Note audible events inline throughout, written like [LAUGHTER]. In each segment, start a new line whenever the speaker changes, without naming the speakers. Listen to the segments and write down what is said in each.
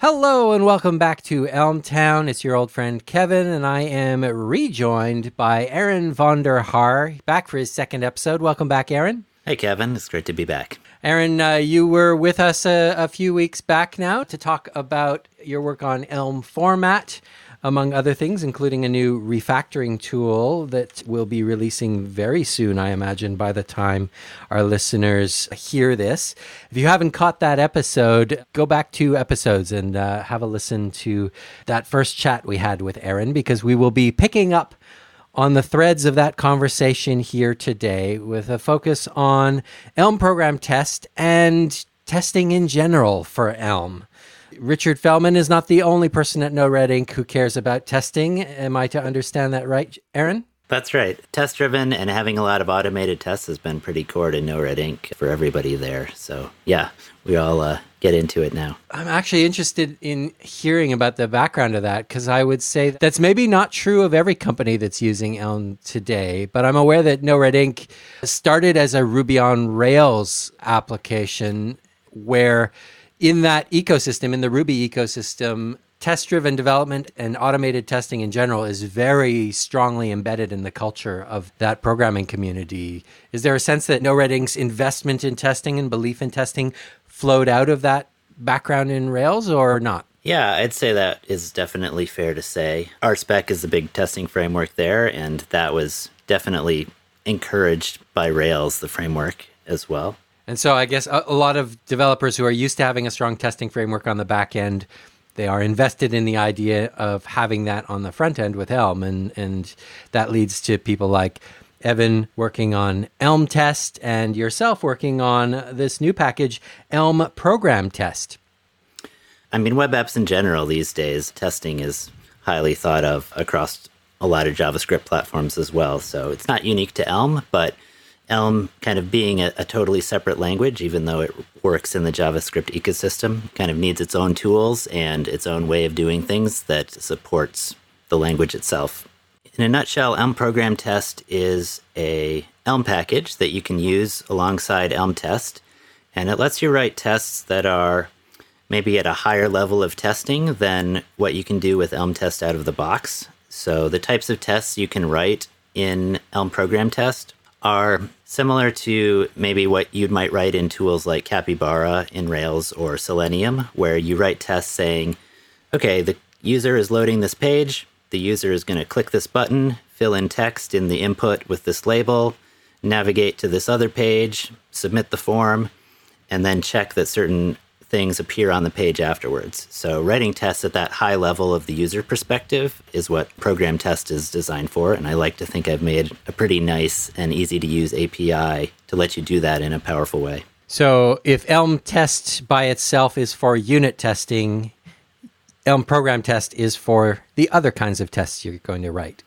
Hello and welcome back to Elm Town. It's your old friend Kevin, and I am rejoined by Aaron VonderHaar, back for his second episode. Welcome back, Aaron.
Hey, Kevin. It's great to be back.
Aaron, uh, you were with us a, a, few weeks back now to talk about your work on Elm format, among other things, including a new refactoring tool that we'll be releasing very soon, I imagine, by the time our listeners hear this. If you haven't caught that episode, go back two episodes and uh, have a listen to that first chat we had with Aaron, because we will be picking up on the threads of that conversation here today with a focus on Elm program test and testing in general for Elm. Richard Feldman is not the only person at No Red Ink who cares about testing. Am I to understand that right, Aaron?
That's right. Test driven and having a lot of automated tests has been pretty core to No Red Ink for everybody there. So, yeah, we all uh, get into it now.
I'm actually interested in hearing about the background of that because I would say that's maybe not true of every company that's using Elm today, but I'm aware that No Red Ink started as a Ruby on Rails application where in that ecosystem, in the Ruby ecosystem, test driven development and automated testing in general is very strongly embedded in the culture of that programming community. Is there a sense that No Red Ink's investment in testing and belief in testing flowed out of that background in Rails or not?
Yeah, I'd say that is definitely fair to say. RSpec is a big testing framework there, and that was definitely encouraged by Rails, the framework, as well.
And so I guess a, a lot of developers who are used to having a strong testing framework on the back end they are invested in the idea of having that on the front end with Elm, and and that leads to people like Evan working on Elm Test and yourself working on this new package, Elm Program Test.
I mean, web apps in general these days, testing is highly thought of across a lot of JavaScript platforms as well. So it's not unique to Elm, but Elm kind of being a, a, totally separate language, even though it works in the JavaScript ecosystem, kind of needs its own tools and its own way of doing things that supports the language itself. In a nutshell, Elm Program Test is a Elm package that you can use alongside Elm Test, and it lets you write tests that are maybe at a higher level of testing than what you can do with Elm Test out of the box. So the types of tests you can write in Elm Program Test are similar to maybe what you might write in tools like Capybara in Rails or Selenium, where you write tests saying, okay, the user is loading this page, the user is going to click this button, fill in text in the input with this label, navigate to this other page, submit the form, and then check that certain things appear on the page afterwards. So, writing tests at that high level of the user perspective is what Program Test is designed for. And I like to think I've made a pretty nice and easy to use API to let you do that in a powerful way.
So, if Elm Test by itself is for unit testing, Elm Program Test is for the other kinds of tests you're going to write.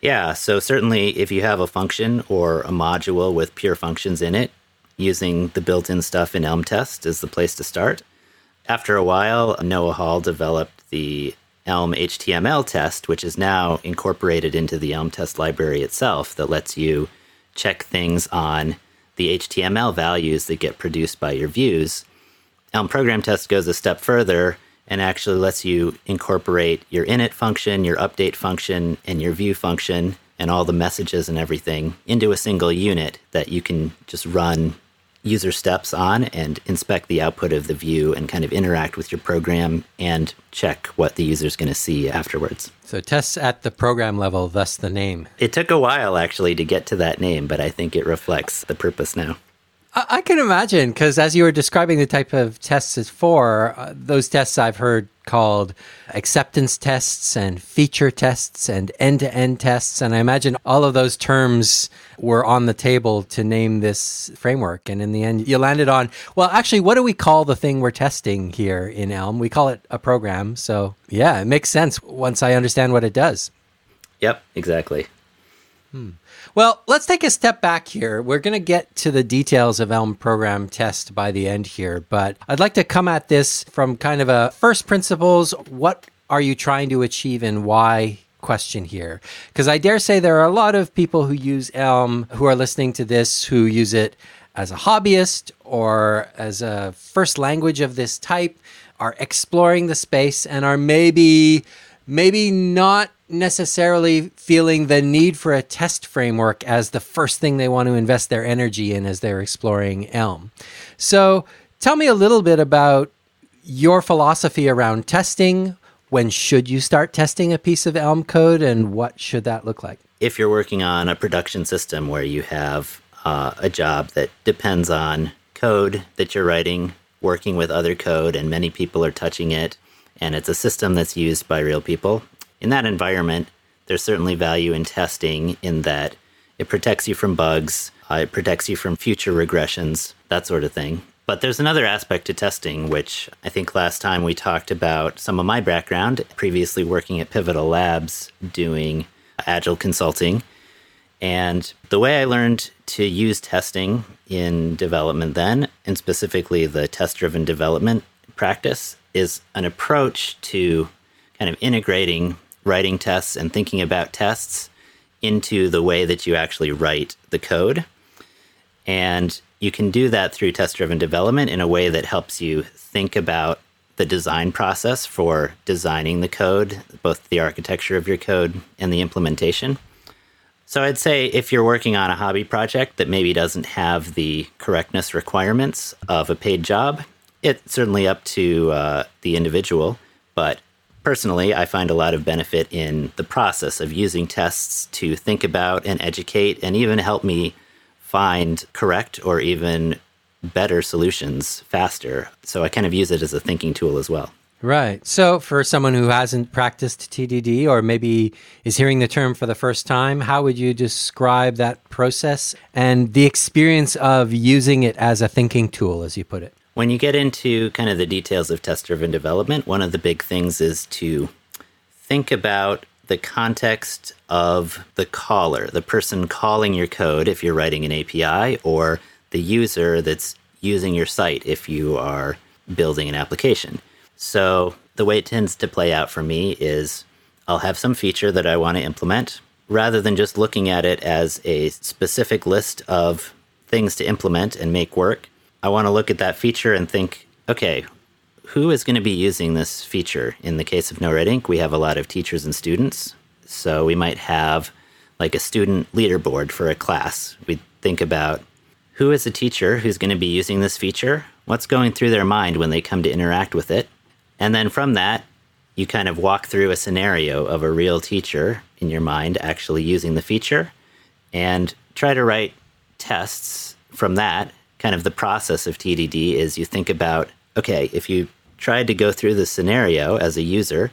Yeah, so certainly if you have a function or a module with pure functions in it, using the built in stuff in Elm Test is the place to start. After a while, Noah Hall developed the Elm HTML test, which is now incorporated into the Elm test library itself, that lets you check things on the HTML values that get produced by your views. Elm program test goes a step further and actually lets you incorporate your init function, your update function, and your view function, and all the messages and everything into a single unit that you can just run user steps on and inspect the output of the view and kind of interact with your program and check what the user is going to see afterwards.
So tests at the program level, thus the name.
It took a while actually to get to that name, but I think it reflects the purpose now.
I, can imagine because as you were describing the type of tests it's for, uh, those tests I've heard called acceptance tests and feature tests and end to end tests. And I imagine all of those terms were on the table to name this framework. And in the end, you landed on, well, actually, what do we call the thing we're testing here in Elm? We call it a program. So yeah, it makes sense once I understand what it does.
Yep, exactly.
Hmm. Well, let's take a step back here. We're going to get to the details of Elm program test by the end here, but I'd like to come at this from kind of a first principles. What are you trying to achieve and why question here? Because I dare say there are a lot of people who use Elm who are listening to this who use it as a hobbyist or as a first language of this type are exploring the space and are maybe maybe not necessarily feeling the need for a test framework as the first thing they want to invest their energy in as they're exploring Elm. So, tell me a little bit about your philosophy around testing. When should you start testing a piece of Elm code and what should that look like?
If you're working on a production system where you have uh, a job that depends on code that you're writing, working with other code, and many people are touching it, and it's a system that's used by real people, in that environment, there's certainly value in testing in that it protects you from bugs, uh, it protects you from future regressions, that sort of thing. But there's another aspect to testing, which I think last time we talked about some of my background, previously working at Pivotal Labs doing agile consulting. And the way I learned to use testing in development then, and specifically the test driven development practice, is an approach to kind of integrating writing tests and thinking about tests into the way that you actually write the code. And you can do that through test driven development in a way that helps you think about the design process for designing the code, both the architecture of your code and the implementation. So I'd say if you're working on a hobby project that maybe doesn't have the correctness requirements of a paid job, it's certainly up to uh, the individual. But personally, I find a lot of benefit in the process of using tests to think about and educate and even help me find correct or even better solutions faster. So I kind of use it as a thinking tool as well.
Right. So, for someone who hasn't practiced TDD or maybe is hearing the term for the first time, how would you describe that process and the experience of using it as a thinking tool, as you put it?
When you get into kind of the details of test driven development, one of the big things is to think about the context of the caller, the person calling your code if you're writing an API, or the user that's using your site if you are building an application. So, the way it tends to play out for me is I'll have some feature that I want to implement rather than just looking at it as a specific list of things to implement and make work. I want to look at that feature and think, okay, who is going to be using this feature? In the case of No Red Ink, we have a lot of teachers and students. So we might have like a student leaderboard for a class. We think about who is a teacher who's going to be using this feature? What's going through their mind when they come to interact with it? And then from that, you kind of walk through a scenario of a real teacher in your mind actually using the feature and try to write tests from that kind of the process of TDD is you think about okay, if you tried to go through the scenario as a user,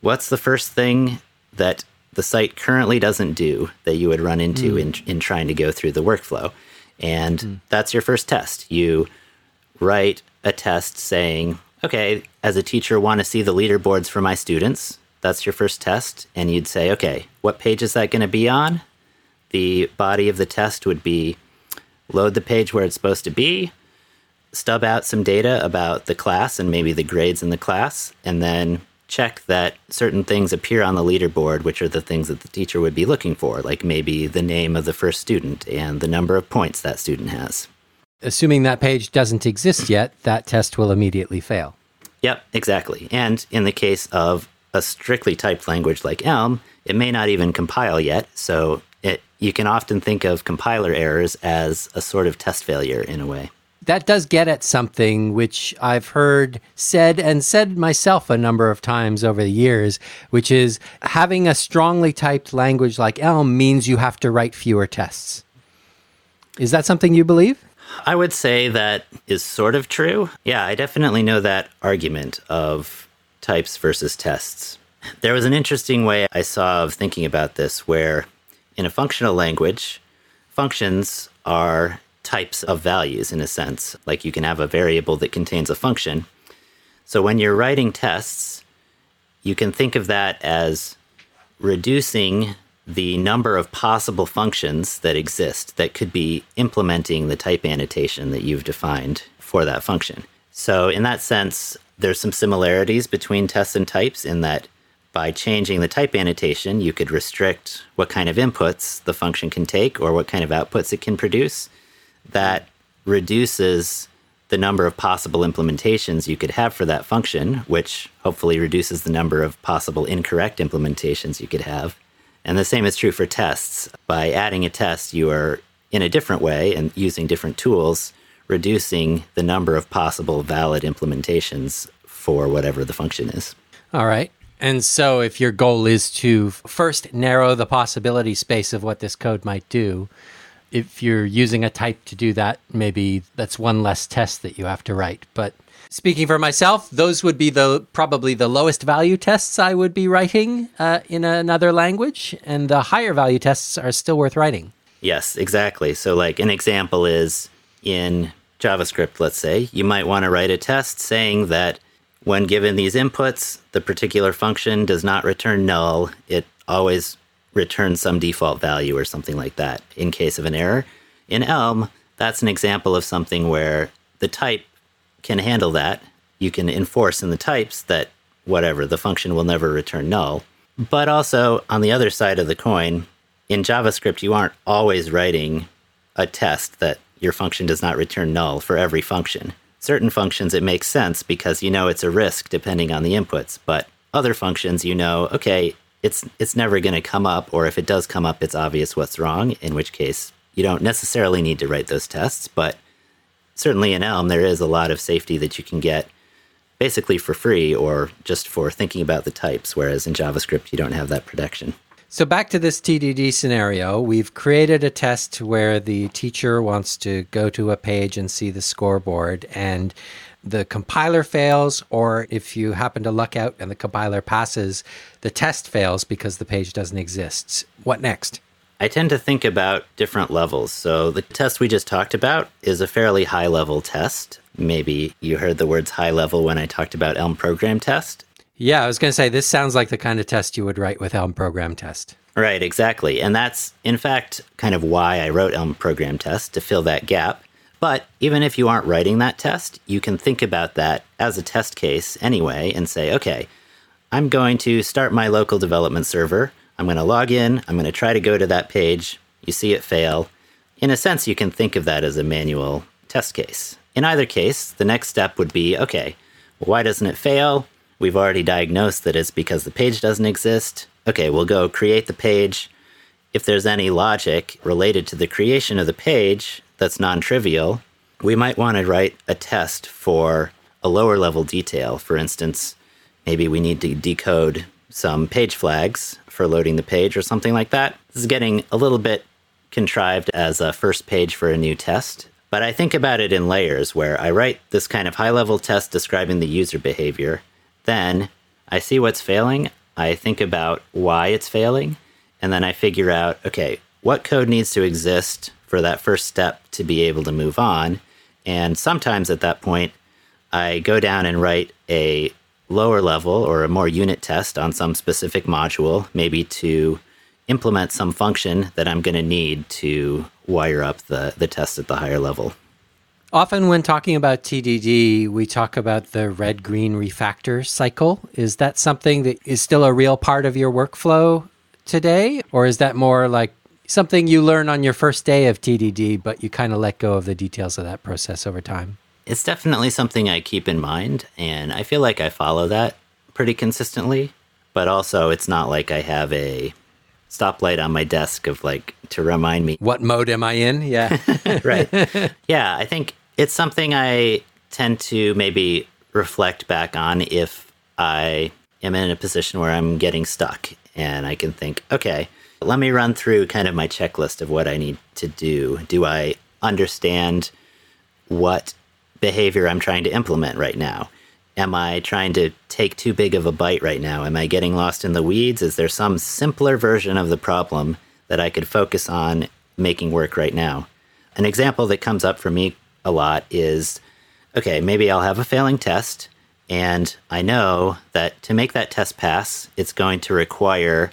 what's the first thing that the site currently doesn't do that you would run into mm. in, in trying to go through the workflow? And mm. that's your first test. You write a test saying, okay, as a teacher, want to see the leaderboards for my students. That's your first test. And you'd say, okay, what page is that going to be on? The body of the test would be load the page where it's supposed to be, stub out some data about the class and maybe the grades in the class, and then check that certain things appear on the leaderboard, which are the things that the teacher would be looking for, like maybe the name of the first student and the number of points that student has.
Assuming that page doesn't exist yet, that test will immediately fail.
Yep, exactly. And in the case of a strictly typed language like Elm, it may not even compile yet, so you can often think of compiler errors as a sort of test failure in a way.
That does get at something which I've heard said and said myself a number of times over the years, which is having a strongly typed language like Elm means you have to write fewer tests. Is that something you believe?
I would say that is sort of true. Yeah, I definitely know that argument of types versus tests. There was an interesting way I saw of thinking about this where in a functional language, functions are types of values in a sense. Like you can have a variable that contains a function. So when you're writing tests, you can think of that as reducing the number of possible functions that exist that could be implementing the type annotation that you've defined for that function. So, in that sense, there's some similarities between tests and types in that by changing the type annotation, you could restrict what kind of inputs the function can take or what kind of outputs it can produce. That reduces the number of possible implementations you could have for that function, which hopefully reduces the number of possible incorrect implementations you could have. And the same is true for tests. By adding a test, you are in a different way and using different tools, reducing the number of possible valid implementations for whatever the function is.
All right. And so, if your goal is to first narrow the possibility space of what this code might do, if you're using a type to do that, maybe that's one less test that you have to write. But speaking for myself, those would be the probably the lowest value tests I would be writing uh, in another language, and the higher value tests are still worth writing.
Yes, exactly. So, like an example is in JavaScript, let's say, you might want to write a test saying that when given these inputs, the particular function does not return null. It always returns some default value or something like that in case of an error. In Elm, that's an example of something where the type can handle that. You can enforce in the types that whatever, the function will never return null. But also, on the other side of the coin, in JavaScript, you aren't always writing a test that your function does not return null for every function. Certain functions, it makes sense because you know it's a risk depending on the inputs. But other functions, you know, okay, it's it's never going to come up or if it does come up it's obvious what's wrong in which case you don't necessarily need to write those tests but certainly in elm there is a lot of safety that you can get basically for free or just for thinking about the types whereas in javascript you don't have that protection
so back to this TDD scenario, we've created a test where the teacher wants to go to a page and see the scoreboard and the compiler fails, or if you happen to luck out and the compiler passes, the test fails because the page doesn't exist. What next?
I tend to think about different levels. So the test we just talked about is a fairly high level test. Maybe you heard the words high level when I talked about Elm program test.
Yeah, I was going to say this sounds like the kind of test you would write with Elm program test.
Right, exactly. And that's, in fact, kind of why I wrote Elm program test to fill that gap. But even if you aren't writing that test, you can think about that as a test case anyway and say, okay, I'm going to start my local development server. I'm going to log in. I'm going to try to go to that page. You see it fail. In a sense, you can think of that as a manual test case. In either case, the next step would be okay, why doesn't it fail? We've already diagnosed that it's because the page doesn't exist. Okay, we'll go create the page. If there's any logic related to the creation of the page, that's non trivial, we might want to write a test for a lower level detail. For instance, maybe we need to decode some page flags for loading the page or something like that. This is getting a little bit contrived as a first page for a new test. But I think about it in layers where I write this kind of high level test describing the user behavior. Then I see what's failing. I think about why it's failing. And then I figure out okay, what code needs to exist for that first step to be able to move on. And sometimes at that point, I go down and write a lower level or a more unit test on some specific module, maybe to implement some function that I'm going to need to wire up the, the test at the higher level.
Often, when talking about TDD, we talk about the red green refactor cycle. Is that something that is still a real part of your workflow today? Or is that more like something you learn on your first day of TDD, but you kind of let go of the details of that process over time?
It's definitely something I keep in mind, and I feel like I follow that pretty consistently. But also, it's not like I have a stoplight on my desk of like to remind me
what mode am I in? Yeah. [LAUGHS]
right. Yeah, I think it's something I tend to maybe reflect back on if I am in a position where I'm getting stuck and I can think, okay, let me run through kind of my checklist of what I need to do. Do I understand what behavior I'm trying to implement right now? Am I trying to take too big of a bite right now? Am I getting lost in the weeds? Is there some simpler version of the problem that I could focus on making work right now? An example that comes up for me a lot is okay, maybe I'll have a failing test, and I know that to make that test pass, it's going to require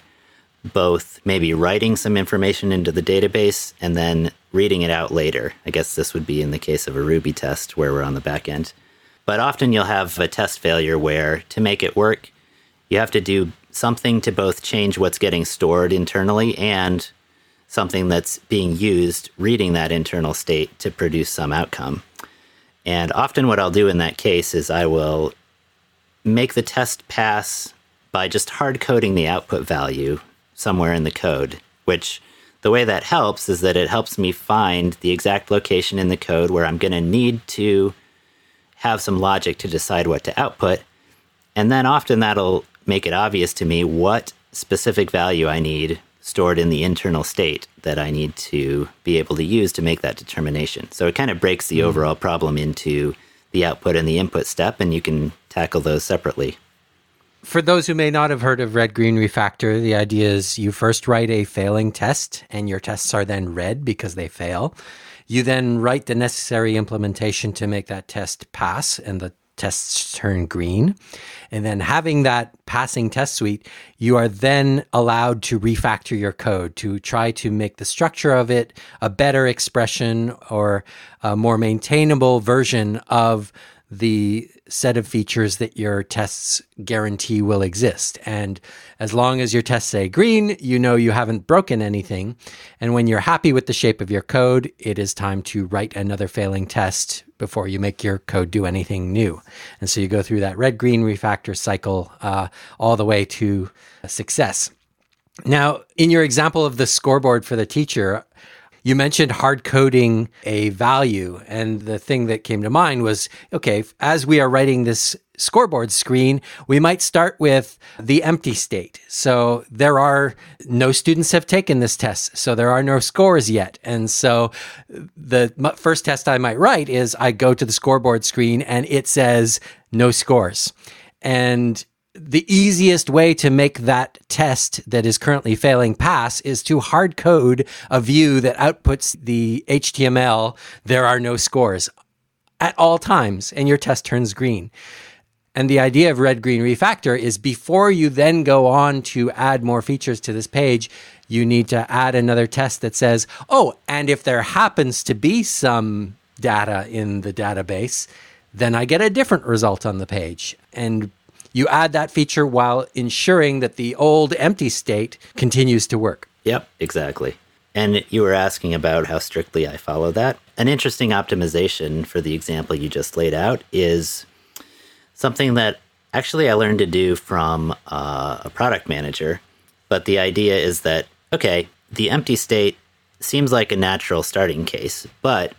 both maybe writing some information into the database and then reading it out later. I guess this would be in the case of a Ruby test where we're on the back end. But often you'll have a test failure where to make it work, you have to do something to both change what's getting stored internally and something that's being used reading that internal state to produce some outcome. And often, what I'll do in that case is I will make the test pass by just hard coding the output value somewhere in the code, which the way that helps is that it helps me find the exact location in the code where I'm going to need to have some logic to decide what to output. And then often that'll make it obvious to me what specific value I need stored in the internal state that I need to be able to use to make that determination. So it kind of breaks the mm. overall problem into the output and the input step, and you can tackle those separately.
For those who may not have heard of red green refactor, the idea is you first write a failing test, and your tests are then red because they fail. You then write the necessary implementation to make that test pass, and the tests turn green. And then having that passing test suite, you are then allowed to refactor your code to try to make the structure of it a better expression or a more maintainable version of the set of features that your tests guarantee will exist. And as long as your tests say green, you know you haven't broken anything. And when you're happy with the shape of your code, it is time to write another failing test before you make your code do anything new. And so you go through that red green refactor cycle uh, all the way to success. Now, in your example of the scoreboard for the teacher, you mentioned hard coding a value, and the thing that came to mind was okay, as we are writing this scoreboard screen, we might start with the empty state. So there are no students have taken this test, so there are no scores yet. And so the first test I might write is I go to the scoreboard screen and it says no scores. And the easiest way to make that test that is currently failing pass is to hard code a view that outputs the HTML, there are no scores at all times, and your test turns green. And the idea of red green refactor is before you then go on to add more features to this page, you need to add another test that says, oh, and if there happens to be some data in the database, then I get a different result on the page. And you add that feature while ensuring that the old empty state continues to work.
Yep, exactly. And you were asking about how strictly I follow that. An interesting optimization for the example you just laid out is something that actually I learned to do from uh, a product manager. But the idea is that, okay, the empty state seems like a natural starting case. But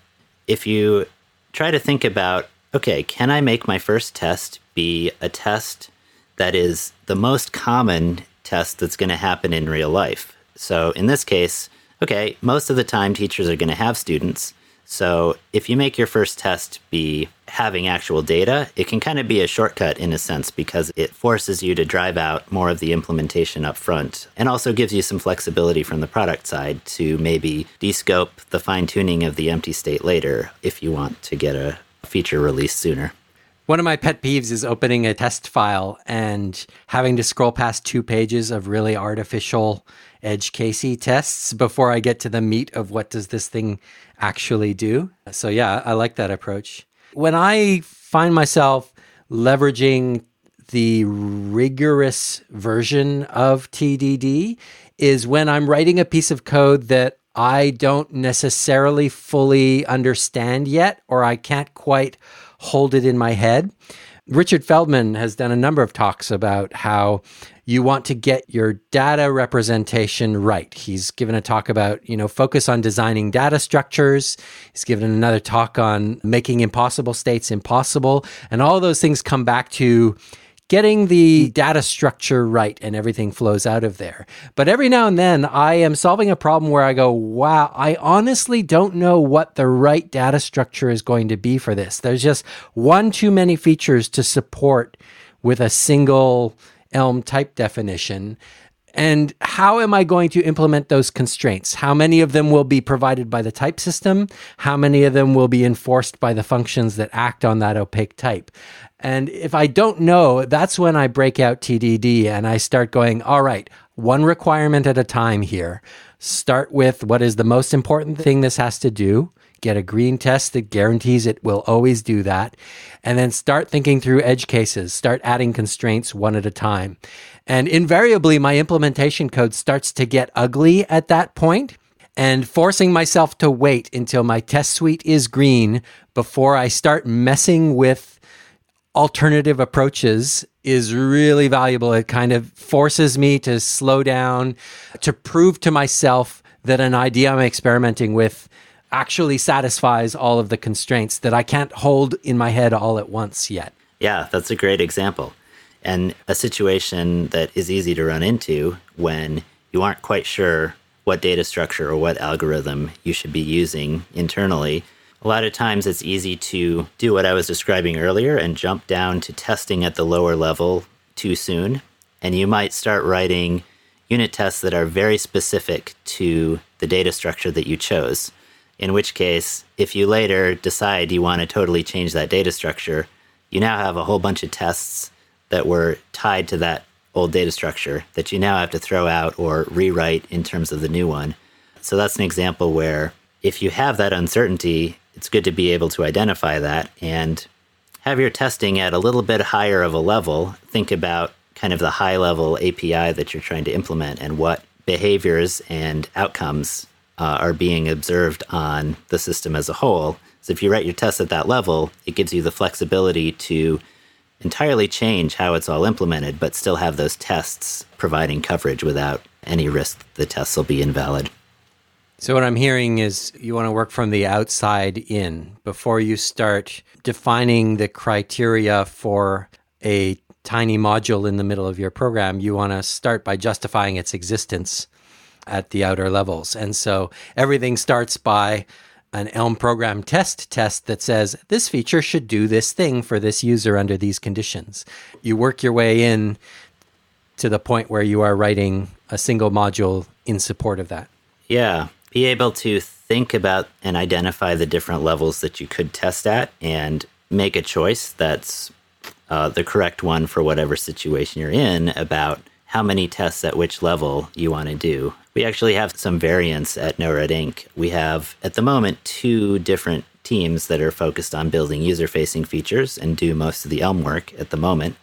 if you try to think about, okay, can I make my first test be a test that is the most common test that's going to happen in real life. So in this case, okay, most of the time teachers are going to have students. So if you make your first test be having actual data, it can kind of be a shortcut in a sense because it forces you to drive out more of the implementation up front and also gives you some flexibility from the product side to maybe descope the fine tuning of the empty state later if you want to get a feature released sooner.
One of my pet peeves is opening a test file and having to scroll past two pages of really artificial edge casey tests before I get to the meat of what does this thing actually do. So yeah, I like that approach. When I find myself leveraging the rigorous version of TDD is when I'm writing a piece of code that I don't necessarily fully understand yet or I can't quite hold it in my head. Richard Feldman has done a number of talks about how you want to get your data representation right. He's given a talk about, you know, focus on designing data structures. He's given another talk on making impossible states impossible. And all those things come back to getting the mm-hmm. data structure right and everything flows out of there. But every now and then I am solving a problem where I go, wow, I honestly don't know what the right data structure is going to be for this. There's just one too many features to support with a single Elm type definition. And how am I going to implement those constraints? How many of them will be provided by the type system? How many of them will be enforced by the functions that act on that opaque type? And if I don't know, that's when I break out TDD and I start going, all right, one requirement at a time here. Start with what is the most important thing this has to do. Get a green test that guarantees it will always do that. And then start thinking through edge cases. Start adding constraints one at a time. And invariably, my implementation code starts to get ugly at that point and forcing myself to wait until my test suite is green before I start messing with alternative approaches is really valuable. It kind of forces me to slow down, to prove to myself that an idea I'm experimenting with actually satisfies all of the constraints that I can't hold in my head all at once yet.
Yeah, that's a great example. And a situation that is easy to run into when you aren't quite sure what data structure or what algorithm you should be using internally. A lot of times it's easy to do what I was describing earlier and jump down to testing at the lower level too soon. And you might start writing unit tests that are very specific to the data structure that you chose. In which case, if you later decide you want to totally change that data structure, you now have a whole bunch of tests that were tied to that old data structure that you now have to throw out or rewrite in terms of the new one. So that's an example where if you have that uncertainty, it's good to be able to identify that and have your testing at a little bit higher of a level. Think about kind of the high level API that you're trying to implement and what behaviors and outcomes uh, are being observed on the system as a whole. So if you write your tests at that level, it gives you the flexibility to entirely change how it's all implemented, but still have those tests providing coverage without any risk the tests will be invalid.
So, what I'm hearing is you want to work from the outside in before you start defining the criteria for a tiny module in the middle of your program. You want to start by justifying its existence at the outer levels. And so, everything starts by an Elm program test test that says this feature should do this thing for this user under these conditions. You work your way in to the point where you are writing a single module in support of that.
Yeah. Be able to think about and identify the different levels that you could test at and make a choice that's uh, the correct one for whatever situation you're in about how many tests at which level you want to do. We actually have some variants at NoRedInk. We have, at the moment, two different teams that are focused on building user facing features and do most of the Elm work at the moment.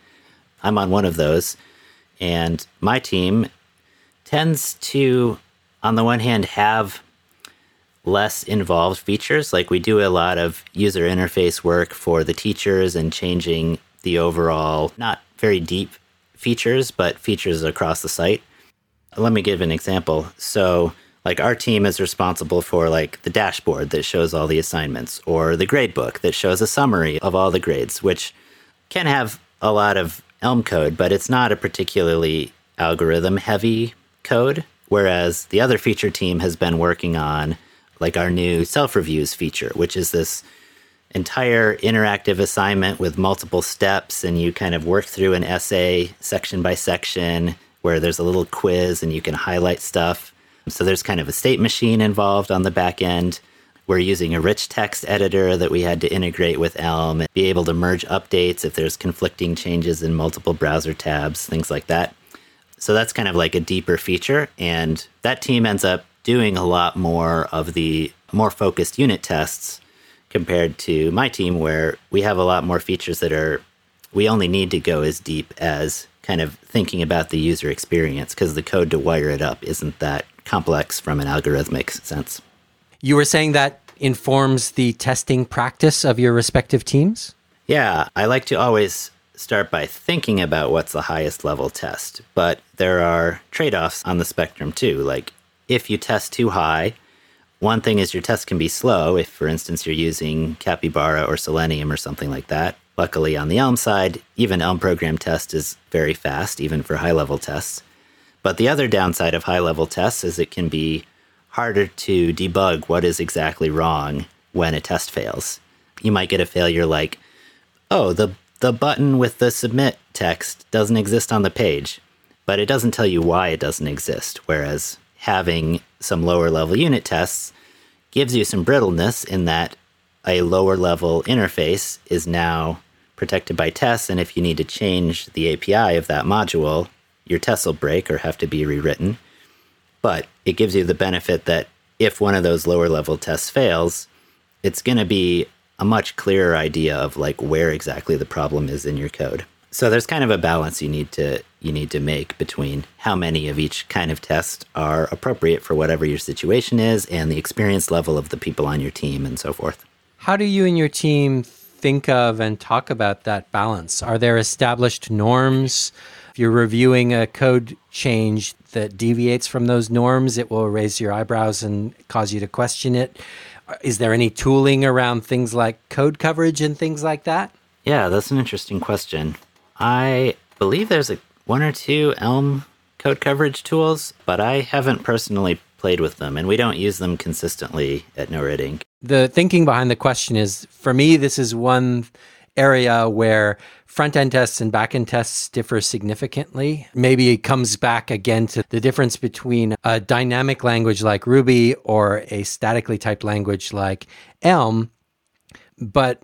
I'm on one of those. And my team tends to, on the one hand, have less involved features. Like we do a lot of user interface work for the teachers and changing the overall, not very deep features, but features across the site let me give an example. So, like our team is responsible for like the dashboard that shows all the assignments or the grade book that shows a summary of all the grades, which can have a lot of Elm code, but it's not a particularly algorithm heavy code. Whereas the other feature team has been working on like our new self reviews feature, which is this entire interactive assignment with multiple steps and you kind of work through an essay section by section where there's a little quiz and you can highlight stuff. So there's kind of a state machine involved on the back end. We're using a rich text editor that we had to integrate with Elm and be able to merge updates if there's conflicting changes in multiple browser tabs, things like that. So that's kind of like a deeper feature. And that team ends up doing a lot more of the more focused unit tests compared to my team, where we have a lot more features that are, we only need to go as deep as kind of thinking about the user experience because the code to wire it up isn't that complex from an algorithmic sense.
You were saying that informs the testing practice of your respective teams?
Yeah, I like to always start by thinking about what's the highest level test, but there are trade offs on the spectrum too. Like if you test too high, one thing is your test can be slow if, for instance, you're using Capybara or Selenium or something like that. Luckily, on the Elm side, even Elm program test is very fast, even for high level tests. But the other downside of high level tests is it can be harder to debug what is exactly wrong when a test fails. You might get a failure like, oh, the, the button with the submit text doesn't exist on the page, but it doesn't tell you why it doesn't exist. Whereas having some lower level unit tests gives you some brittleness in that a lower level interface is now protected by tests. And if you need to change the API of that module, your tests will break or have to be rewritten. But it gives you the benefit that if one of those lower level tests fails, it's going to be a much clearer idea of like where exactly the problem is in your code. So there's kind of a balance you need to you need to make between how many of each kind of test are appropriate for whatever your situation is and the experience level of the people on your team and so forth.
How do you and your team think of and talk about that balance? Are there established norms? If you're reviewing a code change that deviates from those norms, it will raise your eyebrows and cause you to question it. Is there any tooling around things like code coverage and things like that?
Yeah, that's an interesting question. I believe there's a one or two Elm code coverage tools, but I haven't personally played with them, and we don't use them consistently at No Red Ink.
The thinking behind the question is for me, this is one area where front end tests and back end tests differ significantly. Maybe it comes back again to the difference between a dynamic language like Ruby or a statically typed language like Elm. But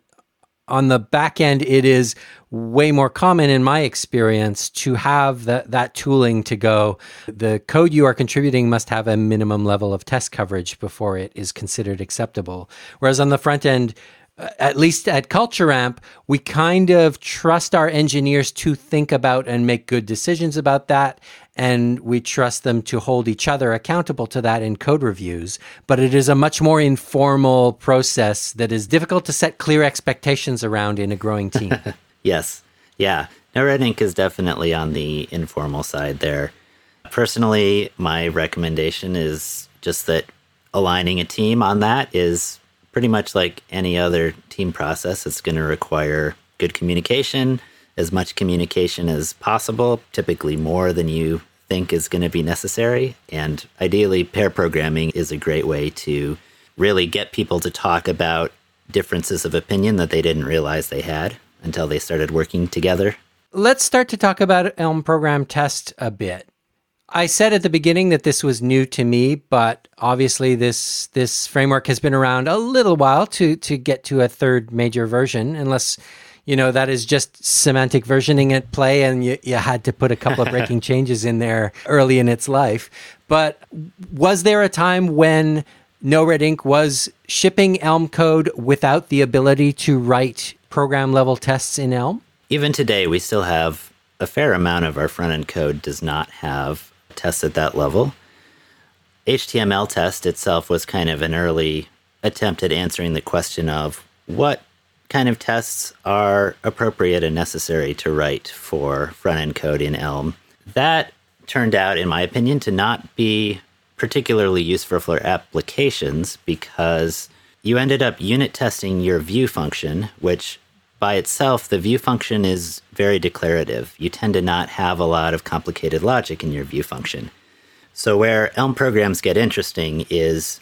on the back end, it is way more common in my experience to have that, that tooling to go. The code you are contributing must have a minimum level of test coverage before it is considered acceptable. Whereas on the front end, Uh, at least at Culture Amp, we kind of trust our engineers to think about and make good decisions about that. And we trust them to hold each other accountable to that in code reviews. But it is a much more informal process that is difficult to set clear expectations around in a growing team. [LAUGHS]
yes. Yeah. No, Red Ink is definitely on the informal side there. Personally, my recommendation is just that aligning a team on that is pretty much like any other team process, it's going to require good communication, as much communication as possible, typically more than you think is going to be necessary. And ideally, pair programming is a great way to really get people to talk about differences of opinion that they didn't realize they had until they started working together.
Let's start to talk about Elm program test a bit. I said at the beginning that this was new to me, but obviously this this framework has been around a little while to to get to a third major version, unless you know that is just semantic versioning at play, and you, you had to put a couple of breaking [LAUGHS] changes in there early in its life. But was there a time when No Red Ink was shipping Elm code without the ability to write program level tests in Elm?
Even today, we still have a fair amount of our front end code does not have tests at that level. HTML test itself was kind of an early attempt at answering the question of what kind of tests are appropriate and necessary to write for front end code in Elm. That turned out, in my opinion, to not be particularly useful for applications because you ended up unit testing your view function, which by itself, the view function is very declarative. You tend to not have a lot of complicated logic in your view function. So, where Elm programs get interesting is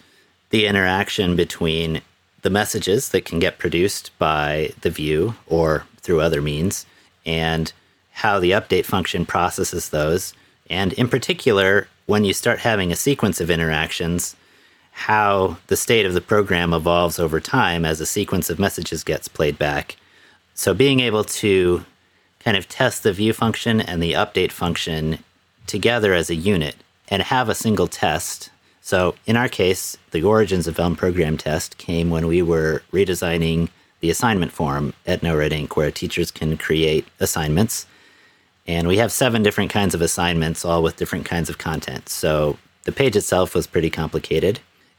the interaction between the messages that can get produced by the view or through other means, and how the update function processes those. And in particular, when you start having a sequence of interactions, how the state of the program evolves over time as a sequence of messages gets played back so being able to kind of test the view function and the update function together as a unit and have a single test. So in our case, the origins of Elm program test came when we were redesigning the assignment form at No Red Ink, where teachers can create assignments. And we have seven different kinds of assignments, all with different kinds of content. So the page itself was pretty complicated.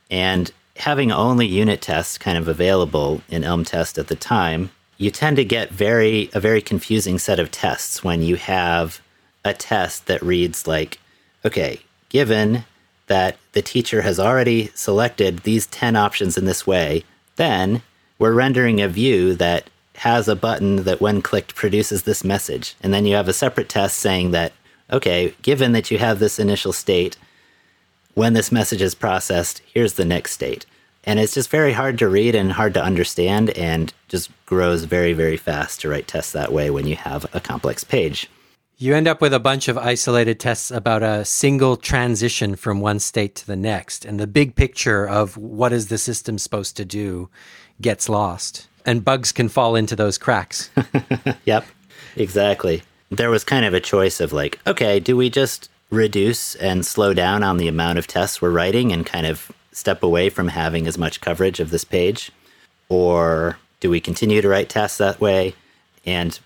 And having only unit tests kind of available in Elm test at the time you tend to get very a very confusing set of tests when you have a test that reads like, okay, given that the teacher has already selected these 10 options in this way, then we're rendering a view that has a button that when clicked produces this message. And then you have a separate test saying that, okay, given that you have this initial state, when this message is processed, here's the next state and it's just very hard to read and hard to understand and just grows very very fast to write tests that way when you have a complex page.
You end up with a bunch of isolated tests about a single transition from one state to the next. And the big picture of what is the system supposed to do gets lost. And bugs can fall into those cracks. [LAUGHS]
Yep exactly. There was kind of a choice of like okay do we just reduce and slow down on the amount of tests we're writing and kind of step away from having as much coverage of this page? Or do we continue to write tests that way? And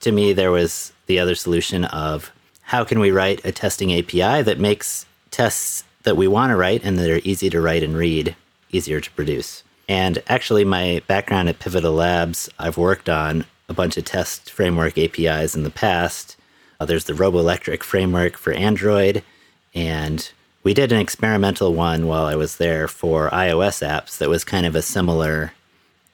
to me, there was the other solution of how can we write a testing API that makes tests that we want to write and that are easy to write and read easier to produce. And actually, my background at Pivotal Labs, I've worked on a bunch of test framework APIs in the past. Uh, there's the Robolectric framework for Android, and we did an experimental one while I was there for iOS apps that was kind of a similar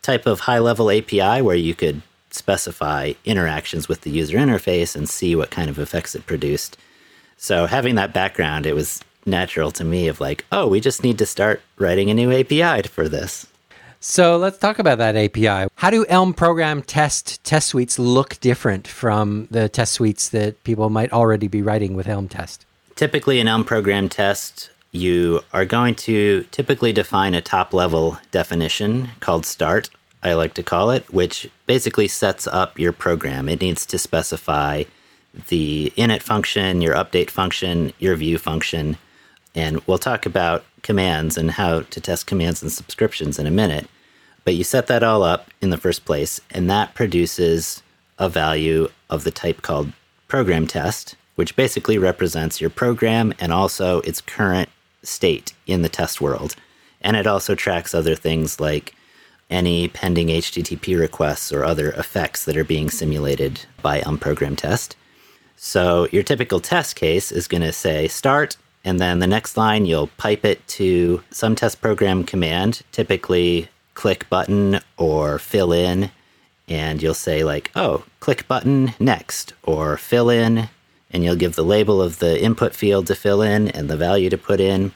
type of high level API where you could specify interactions with the user interface and see what kind of effects it produced. So having that background, it was natural to me of like, oh, we just need to start writing a new API for this.
So let's talk about that API. How do Elm program test test suites look different from the test suites that people might already be writing with Elm test?
Typically, an Elm program test, you are going to typically define a top level definition called start, I like to call it, which basically sets up your program. It needs to specify the init function, your update function, your view function, and we'll talk about commands and how to test commands and subscriptions in a minute. But you set that all up in the first place, and that produces a value of the type called program test, which basically represents your program and also its current state in the test world. And it also tracks other things like any pending HTTP requests or other effects that are being simulated by Elm program test. So your typical test case is going to say start and then the next line, you'll pipe it to some test program command, typically click button or fill in. And you'll say, like, oh, click button next, or fill in. And you'll give the label of the input field to fill in and the value to put in.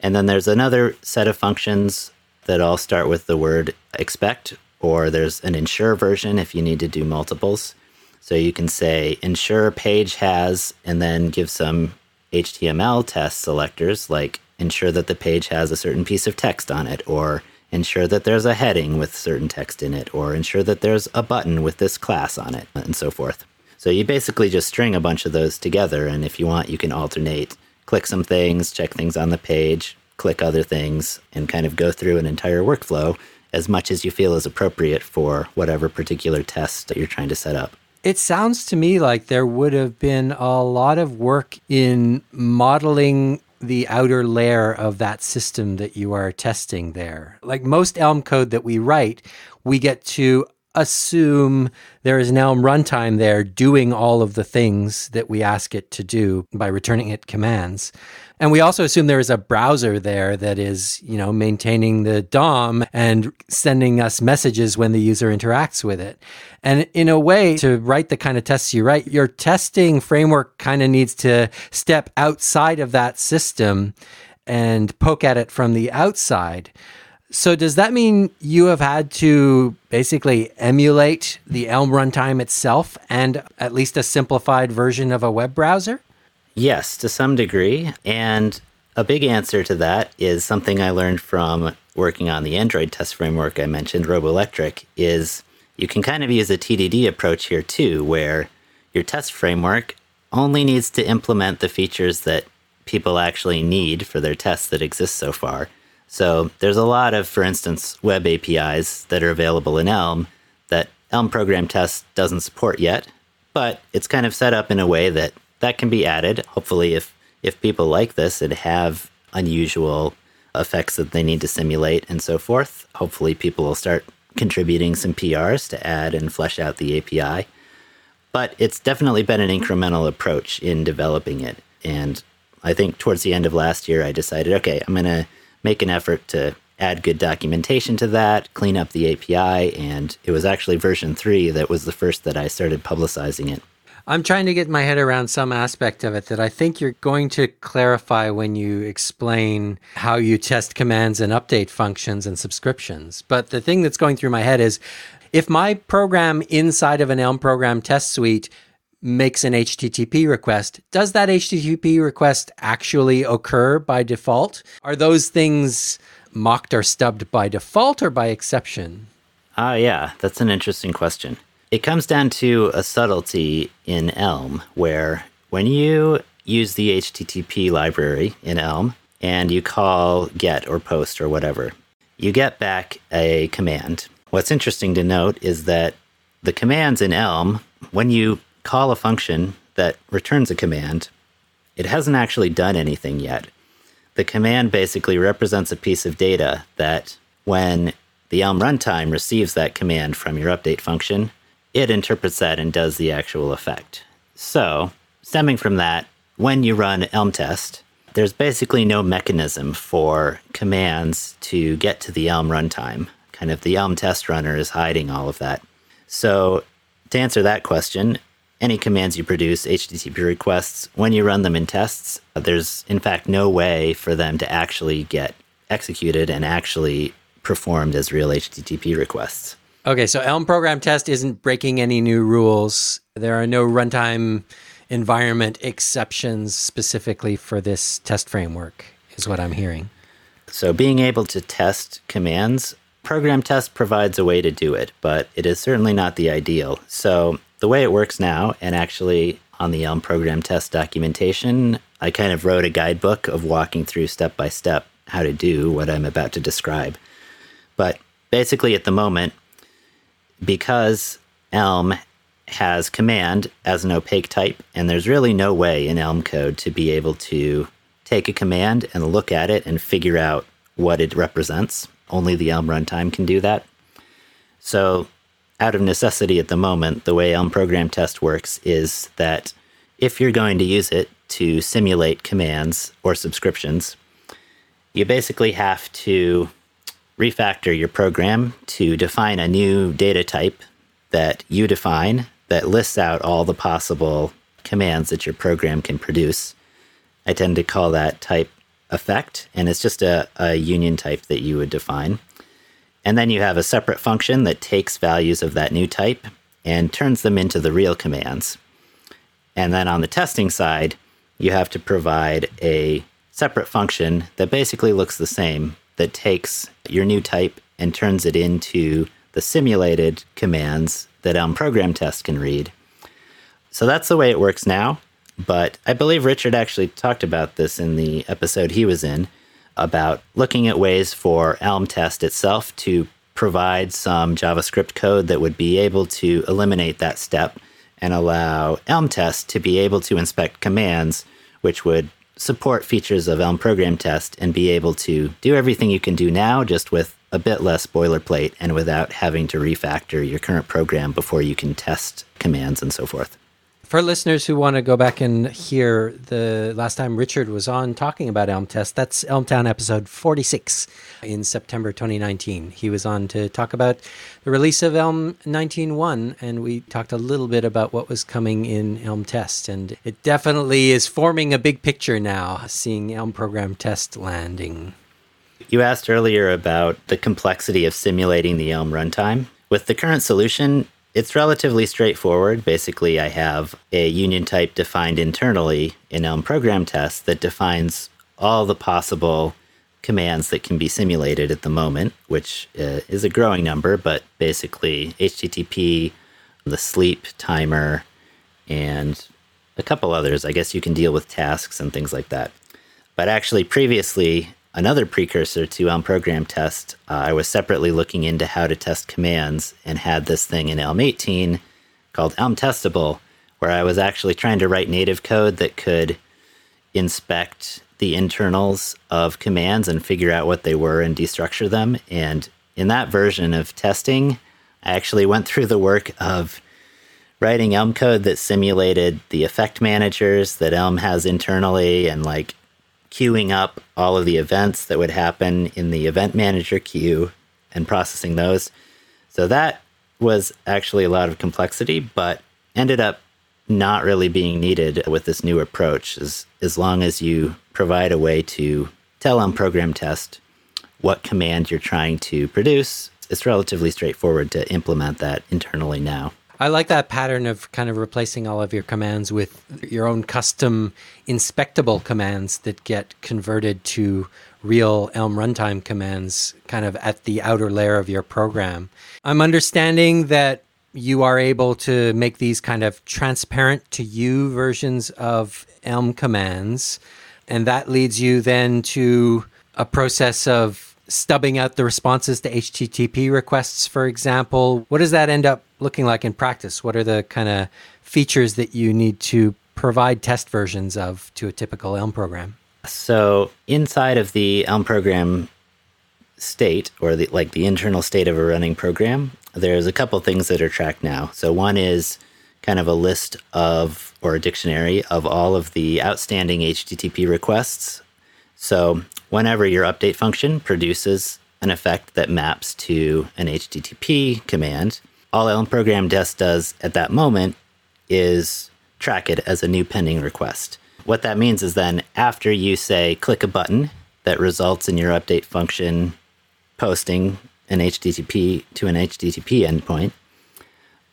And then there's another set of functions that all start with the word expect, or there's an ensure version if you need to do multiples. So you can say ensure page has, and then give some HTML test selectors like ensure that the page has a certain piece of text on it, or ensure that there's a heading with certain text in it, or ensure that there's a button with this class on it, and so forth. So you basically just string a bunch of those together, and if you want, you can alternate, click some things, check things on the page, click other things, and kind of go through an entire workflow as much as you feel is appropriate for whatever particular test that you're trying to set up.
It sounds to me like there would have been a lot of work in modeling the outer layer of that system that you are testing there. Like most Elm code that we write, we get to assume there is now runtime there doing all of the things that we ask it to do by returning it commands. And we also assume there is a browser there that is, you know, maintaining the DOM and sending us messages when the user interacts with it. And in a way, to write the kind of tests you write, your testing framework kind of needs to step outside of that system and poke at it from the outside. So does that mean you have had to basically emulate the Elm runtime itself and at least a simplified version of a web browser?
Yes, to some degree. And a big answer to that is something I learned from working on the Android test framework I mentioned, Robolectric, is you can kind of use a TDD approach here too, where your test framework only needs to implement the features that people actually need for their tests that exist so far. So there's a lot of, for instance, web APIs that are available in Elm that Elm program test doesn't support yet, but it's kind of set up in a way that that can be added. Hopefully, if if people like this and have unusual effects that they need to simulate and so forth, hopefully people will start contributing some PRs to add and flesh out the API. But it's definitely been an incremental approach in developing it. And I think towards the end of last year, I decided, okay, I'm going to make an effort to add good documentation to that, clean up the API. And it was actually version three that was the first that I started publicizing it.
I'm trying to get my head around some aspect of it that I think you're going to clarify when you explain how you test commands and update functions and subscriptions. But the thing that's going through my head is if my program inside of an Elm program test suite makes an HTTP request, does that HTTP request actually occur by default? Are those things mocked or stubbed by default or by exception?
Ah, uh, yeah, that's an interesting question. It comes down to a subtlety in Elm where when you use the HTTP library in Elm and you call get or post or whatever, you get back a command. What's interesting to note is that the commands in Elm when you call a function that returns a command, it hasn't actually done anything yet. The command basically represents a piece of data that when the Elm runtime receives that command from your update function, it interprets that and does the actual effect. So, stemming from that, when you run Elm test, there's basically no mechanism for commands to get to the Elm runtime. Kind of the Elm test runner is hiding all of that. So, to answer that question, any commands you produce, HTTP requests, when you run them in tests, uh, there's in fact no way for them to actually get executed and actually performed as real HTTP requests.
Okay, so Elm program test isn't breaking any new rules. There are no runtime environment exceptions specifically for this test framework, is what I'm hearing.
So, being able to test commands, program test provides a way to do it, but it is certainly not the ideal. So, the way it works now, and actually on the Elm program test documentation, I kind of wrote a guidebook of walking through step by step how to do what I'm about to describe. But basically, at the moment, because Elm has command as an opaque type, and there's really no way in Elm code to be able to take a command and look at it and figure out what it represents. Only the Elm runtime can do that. So out of necessity at the moment, the way Elm program test works is that if you're going to use it to simulate commands or subscriptions, you basically have to refactor your program to define a new data type that you define that lists out all the possible commands that your program can produce. I tend to call that type effect, and it's just a, a union type that you would define. And then you have a separate function that takes values of that new type and turns them into the real commands. And then on the testing side, you have to provide a separate function that basically looks the same that takes your new type and turns it into the simulated commands that Elm program test can read. So that's the way it works now. But I believe Richard actually talked about this in the episode he was in about looking at ways for Elm test itself to provide some JavaScript code that would be able to eliminate that step and allow Elm test to be able to inspect commands, which would support features of Elm program test and be able to do everything you can do now, just with a bit less boilerplate and without having to refactor your current program before you can test commands and so forth.
For listeners who want to go back and hear the last time Richard was on talking about Elm Test, that's Elm Town episode 46 in September 2019. He was on to talk about the release of Elm 19.1, and we talked a little bit about what was coming in Elm Test. And it definitely is forming a big picture now, seeing Elm Program Test landing.
You asked earlier about the complexity of simulating the Elm runtime. With the current solution, it's relatively straightforward. Basically, I have a union type defined internally in Elm program test that defines all the possible commands that can be simulated at the moment, which uh, is a growing number, but basically HTTP, the sleep timer, and a couple others. I guess you can deal with tasks and things like that. But actually, previously, another precursor to Elm program test, uh, I was separately looking into how to test commands and had this thing in Elm 18 called Elm Testable, where I was actually trying to write native code that could inspect the internals of commands and figure out what they were and destructure them. And in that version of testing, I actually went through the work of writing Elm code that simulated the effect managers that Elm has internally and like queuing up all of the events that would happen in the event manager queue and processing those. So that was actually a lot of complexity, but ended up not really being needed with this new approach as, as long as you provide a way to tell Elm program test what command you're trying to produce. It's relatively straightforward to implement that internally now.
I like that pattern of kind of replacing all of your commands with your own custom inspectable commands that get converted to real Elm runtime commands kind of at the outer layer of your program. I'm understanding that you are able to make these kind of transparent to you versions of Elm commands. And that leads you then to a process of stubbing out the responses to HTTP requests, for example. What does that end up looking like in practice? What are the kind of features that you need to provide test versions of to a typical Elm program?
So inside of the Elm program state, or the, like the internal state of a running program, there's a couple things that are tracked now. So one is kind of a list of or a dictionary of all of the outstanding HTTP requests. So whenever your update function produces an effect that maps to an HTTP command, all Elm program test does at that moment is track it as a new pending request. What that means is then after you say click a button that results in your update function posting an HTTP to an HTTP endpoint,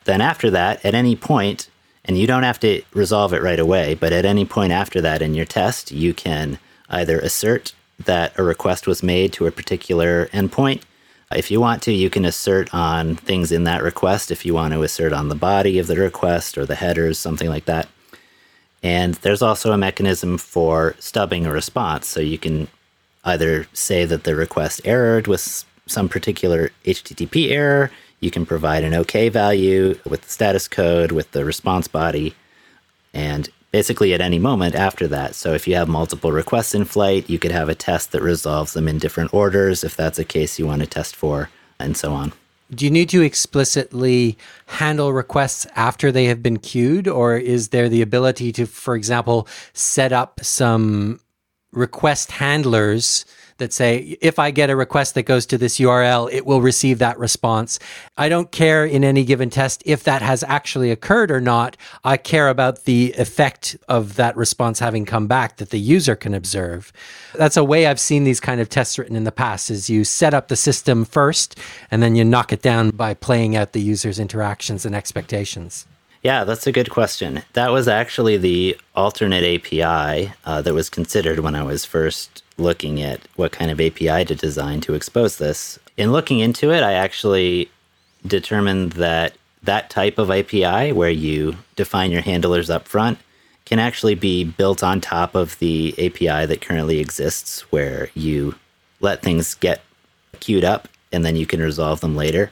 then after that, at any point, and you don't have to resolve it right away, but at any point after that in your test, you can either assert that a request was made to a particular endpoint. If you want to, you can assert on things in that request. If you want to assert on the body of the request or the headers, something like that. And there's also a mechanism for stubbing a response. So you can either say that the request errored with some particular HTTP error, you can provide an OK value with the status code, with the response body, and basically at any moment after that. So if you have multiple requests in flight, you could have a test that resolves them in different orders if that's a case you want to test for, and so on.
Do you need to explicitly handle requests after they have been queued, or is there the ability to, for example, set up some request handlers that say, if I get a request that goes to this URL, it will receive that response. I don't care in any given test if that has actually occurred or not. I care about the effect of that response having come back that the user can observe. That's a way I've seen these kind of tests written in the past is you set up the system first and then you knock it down by playing out the user's interactions and expectations.
Yeah, that's a good question. That was actually the alternate API uh, that was considered when I was first looking at what kind of API to design to expose this. In looking into it, I actually determined that that type of API, where you define your handlers up front, can actually be built on top of the API that currently exists, where you let things get queued up and then you can resolve them later.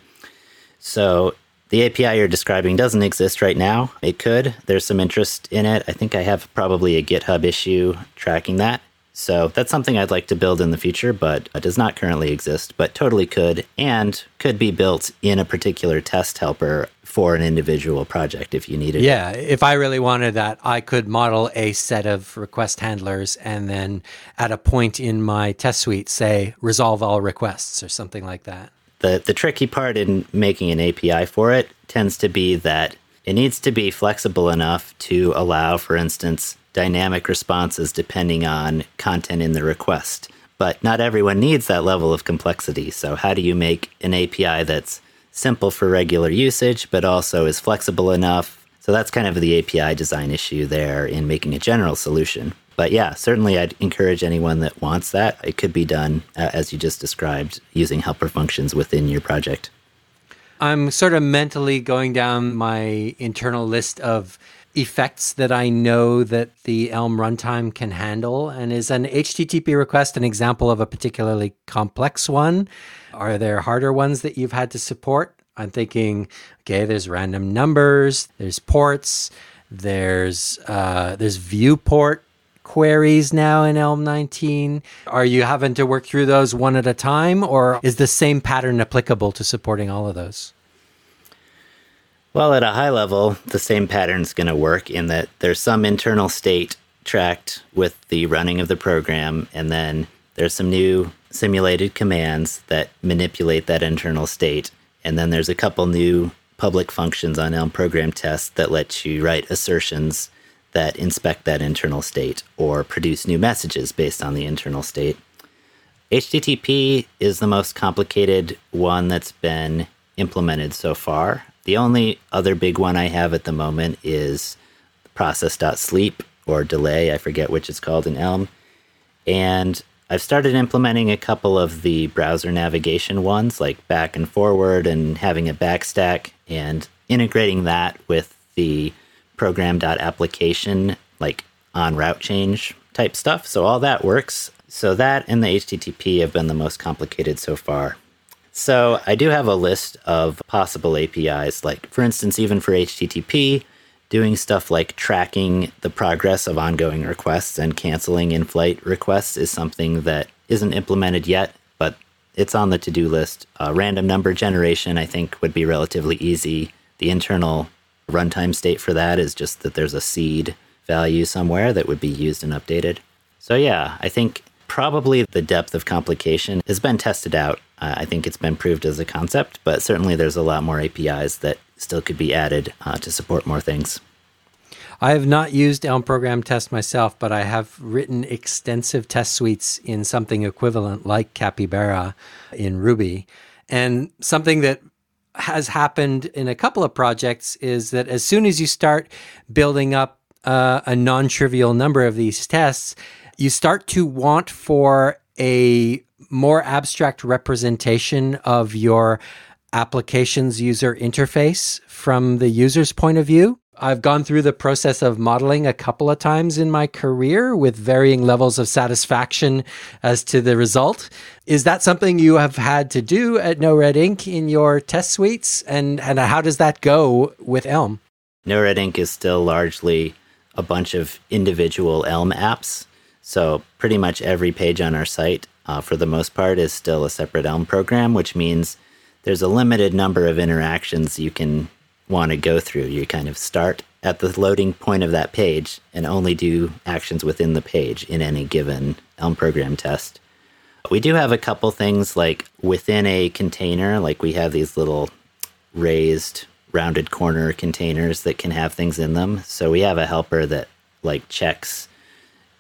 So the API you're describing doesn't exist right now. It could. There's some interest in it. I think I have probably a GitHub issue tracking that. So that's something I'd like to build in the future, but it does not currently exist, but totally could and could be built in a particular test helper for an individual project if you needed
yeah, it. Yeah, if I really wanted that, I could model a set of request handlers and then at a point in my test suite say resolve all requests or something like that.
The, the tricky part in making an API for it tends to be that it needs to be flexible enough to allow, for instance, dynamic responses depending on content in the request. But not everyone needs that level of complexity. So, how do you make an API that's simple for regular usage, but also is flexible enough? So, that's kind of the API design issue there in making a general solution but yeah, certainly I'd encourage anyone that wants that. It could be done uh, as you just described using helper functions within your project.
I'm sort of mentally going down my internal list of effects that I know that the Elm runtime can handle. And is an HTTP request an example of a particularly complex one? Are there harder ones that you've had to support? I'm thinking, okay, there's random numbers, there's ports, there's uh, there's viewport queries now in Elm 19? Are you having to work through those one at a time, or is the same pattern applicable to supporting all of those?
Well, at a high level, the same pattern is going to work in that there's some internal state tracked with the running of the program, and then there's some new simulated commands that manipulate that internal state. And then there's a couple new public functions on Elm program test that let you write assertions that inspect that internal state or produce new messages based on the internal state. HTTP is the most complicated one that's been implemented so far. The only other big one I have at the moment is process.sleep or delay, I forget which it's called in Elm. And I've started implementing a couple of the browser navigation ones, like back and forward and having a backstack and integrating that with the program.application, like on route change type stuff. So all that works. So that and the HTTP have been the most complicated so far. So I do have a list of possible APIs, like for instance, even for HTTP, doing stuff like tracking the progress of ongoing requests and canceling in flight requests is something that isn't implemented yet, but it's on the to do list. Uh, random number generation, I think, would be relatively easy. The internal runtime state for that is just that there's a seed value somewhere that would be used and updated. So, yeah, I think probably the depth of complication has been tested out. Uh, I think it's been proved as a concept, but certainly there's a lot more APIs that still could be added uh, to support more things.
I have not used Elm Program Test myself, but I have written extensive test suites in something equivalent like Capybara in Ruby. And something that has happened in a couple of projects is that as soon as you start building up uh, a non trivial number of these tests, you start to want for a more abstract representation of your application's user interface from the user's point of view. I've gone through the process of modeling a couple of times in my career with varying levels of satisfaction as to the result. Is that something you have had to do at NoRedInk in your test suites? And, and how does that go with Elm?
NoRedInk is still largely a bunch of individual Elm apps. So pretty much every page on our site, uh, for the most part, is still a separate Elm program, which means there's a limited number of interactions you can want to go through. You kind of start at the loading point of that page and only do actions within the page in any given Elm program test. We do have a couple things like within a container, like we have these little raised rounded corner containers that can have things in them. So we have a helper that like checks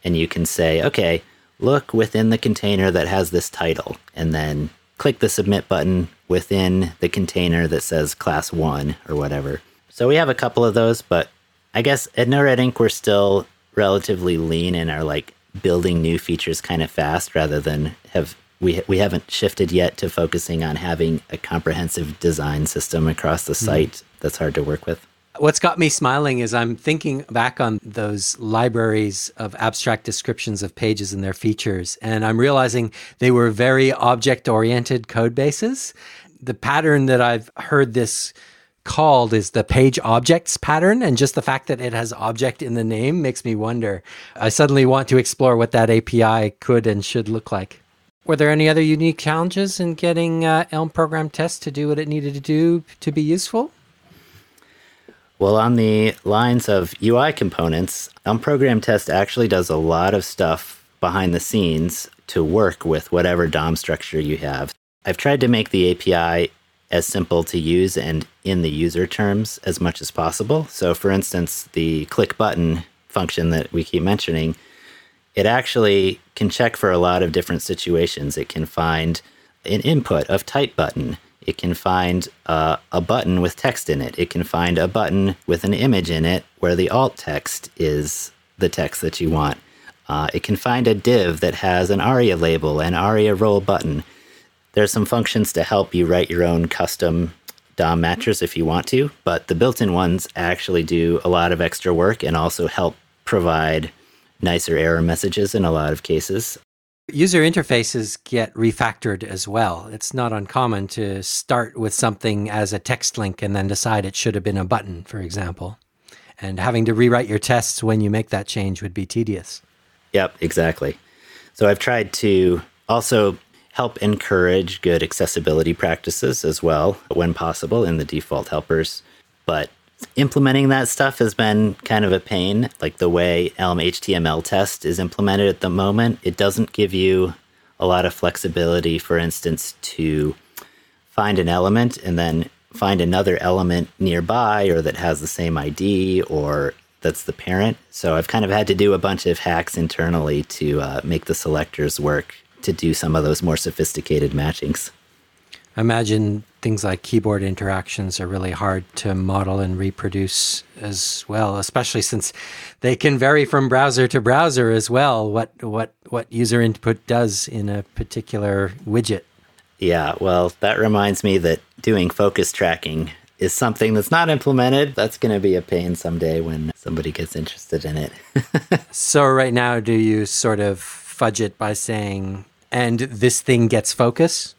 and you can say, okay, look within the container that has this title and then click the submit button within the container that says class one or whatever. So we have a couple of those, but I guess at NoRedInk, we're still relatively lean and are like building new features kind of fast rather than have we we haven't shifted yet to focusing on having a comprehensive design system across the mm-hmm. site mm. that's hard to work with.
What's got me smiling is I'm thinking back on those libraries of abstract descriptions of pages and their features, and I'm realizing they were very object oriented code bases. The pattern that I've heard this called is the page objects pattern. And just the fact that it has object in the name makes me wonder. I suddenly want to explore what that API could and should look like. Were there any other unique challenges in getting uh, Elm program test to do what it needed to do to be useful?
Well, on the lines of UI components, Elm Program Test actually does a lot of stuff behind the scenes to work with whatever DOM structure you have. I've tried to make the API as simple to use and in the user terms as much as possible. So, for instance, the click button function that we keep mentioning, it actually can check for a lot of different situations. It can find an input of type button. It can find uh, a button with text in it. It can find a button with an image in it where the alt text is the text that you want. Uh, it can find a div that has an ARIA label an ARIA role button. There's some functions to help you write your own custom DOM matchers if you want to, but the built in ones actually do a lot of extra work and also help provide nicer error messages in a lot of cases.
User interfaces get refactored as well. It's not uncommon to start with something as a text link and then decide it should have been a button, for example. And having to rewrite your tests when you make that change would be tedious.
Yep, exactly. So I've tried to also help encourage good accessibility practices as well when possible in the default helpers. But implementing that stuff has been kind of a pain. Like the way Elm HTML test is implemented at the moment, it doesn't give you a lot of flexibility, for instance, to find an element and then find another element nearby or that has the same ID or that's the parent. So I've kind of had to do a bunch of hacks internally to uh, make the selectors work to do some of those more sophisticated matchings.
I imagine things like keyboard interactions are really hard to model and reproduce as well, especially since they can vary from browser to browser as well. What what what user input does in a particular widget.
Yeah, well, that reminds me that doing focus tracking is something that's not implemented. That's going to be a pain someday when somebody gets interested in it. [LAUGHS]
so right now, do you sort of fudge it by saying, "and this thing gets focus"?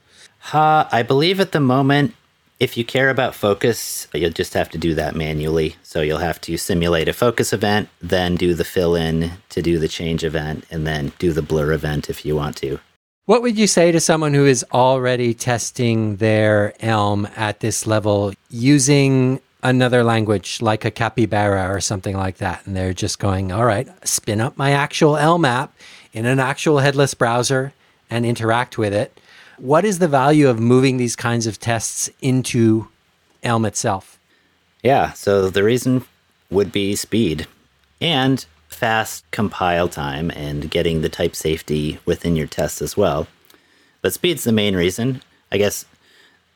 Uh, I believe at the moment, if you care about focus, you'll just have to do that manually. So you'll have to simulate a focus event, then do the fill in to do the change event, and then do the blur event if you want to.
What would you say to someone who is already testing their Elm at this level using another language like a capybara or something like that? And they're just going, all right, spin up my actual Elm app in an actual headless browser and interact with it. What is the value of moving these kinds of tests into Elm itself?
Yeah, so the reason would be speed and fast compile time and getting the type safety within your tests as well. But speed's the main reason. I guess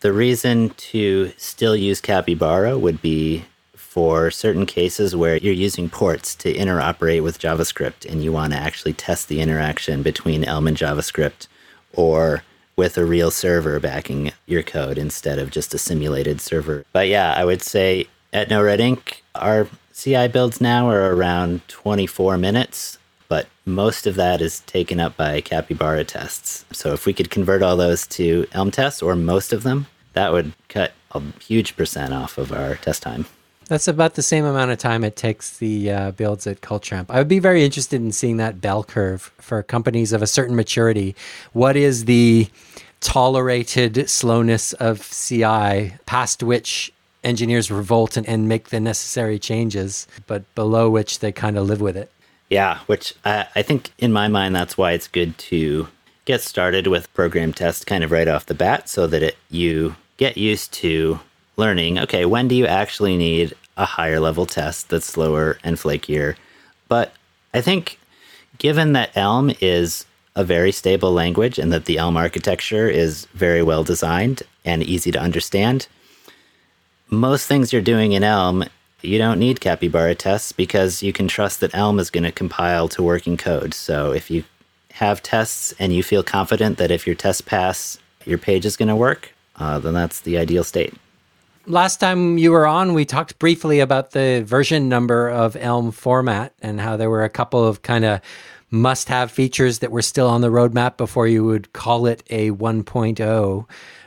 the reason to still use Capybara would be for certain cases where you're using ports to interoperate with JavaScript and you want to actually test the interaction between Elm and JavaScript or with a real server backing your code instead of just a simulated server. But yeah, I would say at NoRedInk, our CI builds now are around 24 minutes, but most of that is taken up by Capybara tests. So if we could convert all those to Elm tests, or most of them, that would cut a huge percent off of our test time.
That's about the same amount of time it takes the uh, builds at Culture Amp. I would be very interested in seeing that bell curve for companies of a certain maturity. What is the tolerated slowness of CI past which engineers revolt and, and make the necessary changes, but below which they kind of live with it.
Yeah, which I, I think in my mind, that's why it's good to get started with program test kind of right off the bat so that it, you get used to learning okay, when do you actually need a higher level test that's slower and flakier? But I think given that Elm is a very stable language and that the Elm architecture is very well designed and easy to understand, most things you're doing in Elm, you don't need capybara tests because you can trust that Elm is going to compile to working code. So if you have tests and you feel confident that if your tests pass, your page is going to work, uh, then that's the ideal state.
Last time you were on, we talked briefly about the version number of Elm format and how there were a couple of kind of must have features that were still on the roadmap before you would call it a 1.0.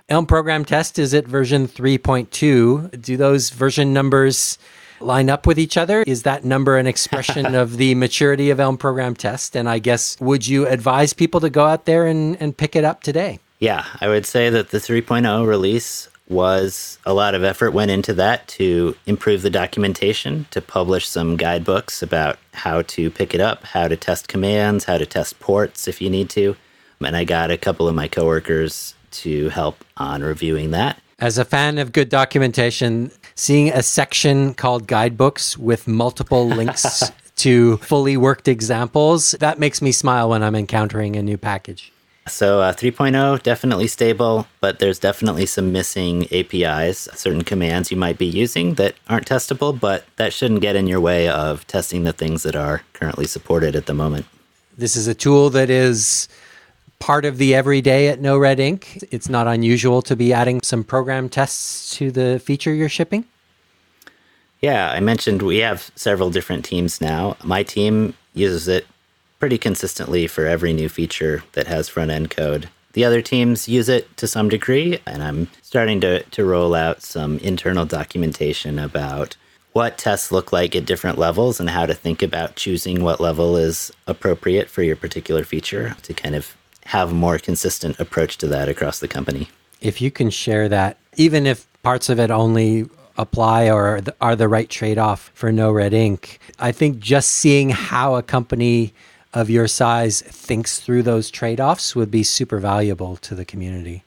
Elm program test is at version 3.2. Do those version numbers line up with each other? Is that number an expression [LAUGHS] of the maturity of Elm program test? And I guess, would you advise people to go out there and, and pick it up today?
Yeah, I would say that the 3.0 release was a lot of effort went into that to improve the documentation, to publish some guidebooks about how to pick it up, how to test commands, how to test ports if you need to. And I got a couple of my coworkers to help on reviewing that.
As a fan of good documentation, seeing a section called guidebooks with multiple links [LAUGHS] to fully worked examples, that makes me smile when I'm encountering a new package.
So uh, 3.0 definitely stable, but there's definitely some missing APIs, certain commands you might be using that aren't testable, but that shouldn't get in your way of testing the things that are currently supported at the moment.
This is a tool that is part of the everyday at NoRedInk. It's not unusual to be adding some program tests to the feature you're shipping.
Yeah, I mentioned we have several different teams now. My team uses it pretty consistently for every new feature that has front end code. The other teams use it to some degree, and I'm starting to, to roll out some internal documentation about what tests look like at different levels and how to think about choosing what level is appropriate for your particular feature to kind of have a more consistent approach to that across the company.
If you can share that, even if parts of it only apply or are the right trade off for NoRedInk, I think just seeing how a company of your size thinks through those trade offs would be super valuable to the community.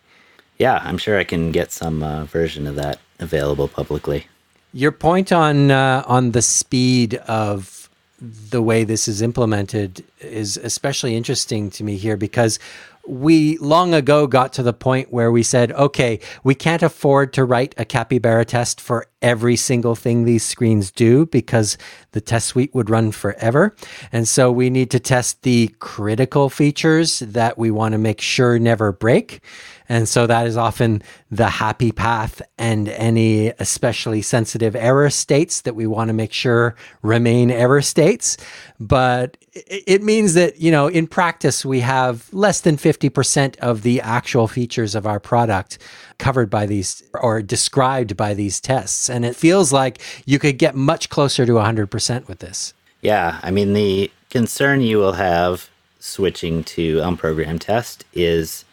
Yeah, I'm sure I can get some uh, version of that available publicly.
Your point on uh, on the speed of the way this is implemented is especially interesting to me here because we long ago got to the point where we said, okay, we can't afford to write a capybara test for every single thing these screens do because the test suite would run forever. And so we need to test the critical features that we want to make sure never break. And so that is often the happy path and any especially sensitive error states that we want to make sure remain error states. But it means that, you know, in practice, we have less than 50 50% of the actual features of our product covered by these or described by these tests. And it feels like you could get much closer to 100% with this.
Yeah. I mean, the concern you will have switching to Elm program test is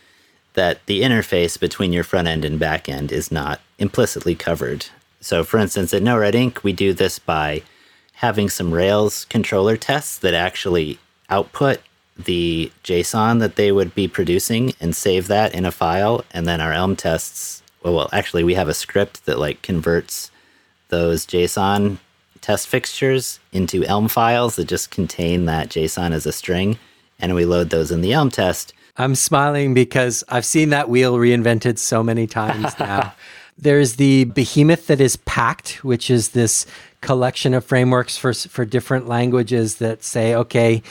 that the interface between your front end and back end is not implicitly covered. So, for instance, at NoRedInk, we do this by having some Rails controller tests that actually output the JSON that they would be producing and save that in a file. And then our Elm tests, well, well actually, we have a script that like converts those JSON test fixtures into Elm files that just contain that JSON as a string. And we load those in the Elm test.
I'm smiling because I've seen that wheel reinvented so many times [LAUGHS] now. There's the behemoth that is Pact, which is this collection of frameworks for for different languages that say, okay,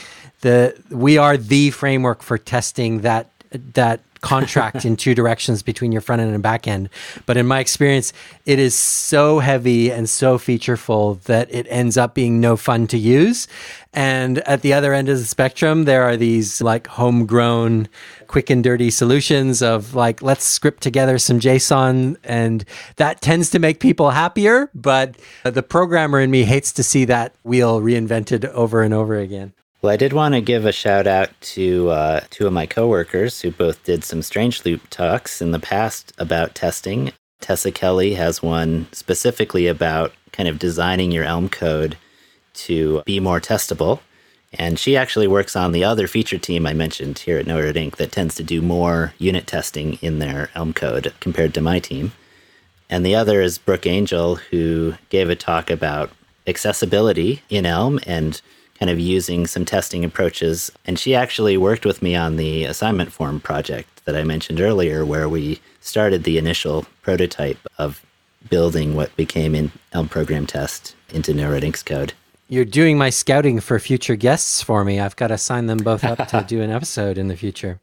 the we are the framework for testing that that contract in two directions between your front end and back end. But in my experience, it is so heavy and so featureful that it ends up being no fun to use. And at the other end of the spectrum, there are these like homegrown, quick and dirty solutions of like, let's script together some JSON. And that tends to make people happier. But the programmer in me hates to see that wheel reinvented over and over again.
Well, I did want to give a shout out to uh, two of my coworkers who both did some Strange Loop talks in the past about testing. Tessa Kelly has one specifically about kind of designing your Elm code to be more testable. And she actually works on the other feature team I mentioned here at NoRedInk that tends to do more unit testing in their Elm code compared to my team. And the other is Brooke Angel, who gave a talk about accessibility in Elm and kind of using some testing approaches. And she actually worked with me on the assignment form project that I mentioned earlier, where we started the initial prototype of building what became in Elm Program Test into NoRed code.
You're doing my scouting for future guests for me. I've got to sign them both up to do an episode in the future.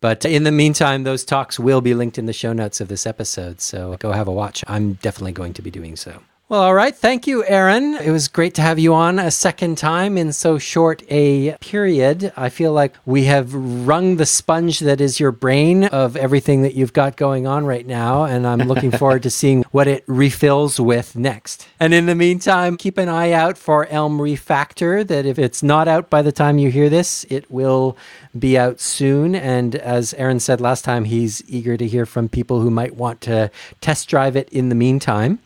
But in the meantime, those talks will be linked in the show notes of this episode. So go have a watch. I'm definitely going to be doing so. Well, all right. Thank you, Aaron. It was great to have you on a second time in so short a period. I feel like we have wrung the sponge that is your brain of everything that you've got going on right now. And I'm looking [LAUGHS] forward to seeing what it refills with next. And in the meantime, keep an eye out for Elm Refactor, that if it's not out by the time you hear this, it will be out soon. And as Aaron said last time, he's eager to hear from people who might want to test drive it in the meantime.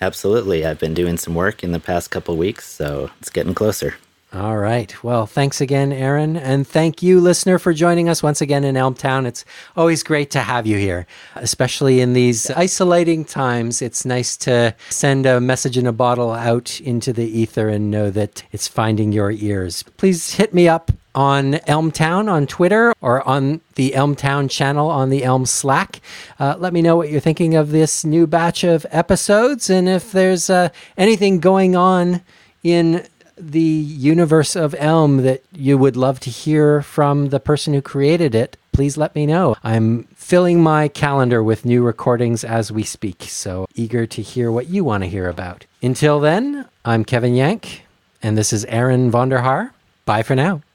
Absolutely. I've been doing some work in the past couple weeks, so it's getting closer.
All right. Well, thanks again, Aaron. And thank you, listener, for joining us once again in Elm Town. It's always great to have you here, especially in these isolating times. It's nice to send a message in a bottle out into the ether and know that it's finding your ears. Please hit me up on Elm Town on Twitter or on the Elm Town channel on the Elm Slack. Uh, let me know what you're thinking of this new batch of episodes and if there's uh, anything going on in the universe of Elm that you would love to hear from the person who created it, please let me know. I'm filling my calendar with new recordings as we speak, so eager to hear what you want to hear about. Until then, I'm Kevin Yank, and this is Aaron VonderHaar. Bye for now.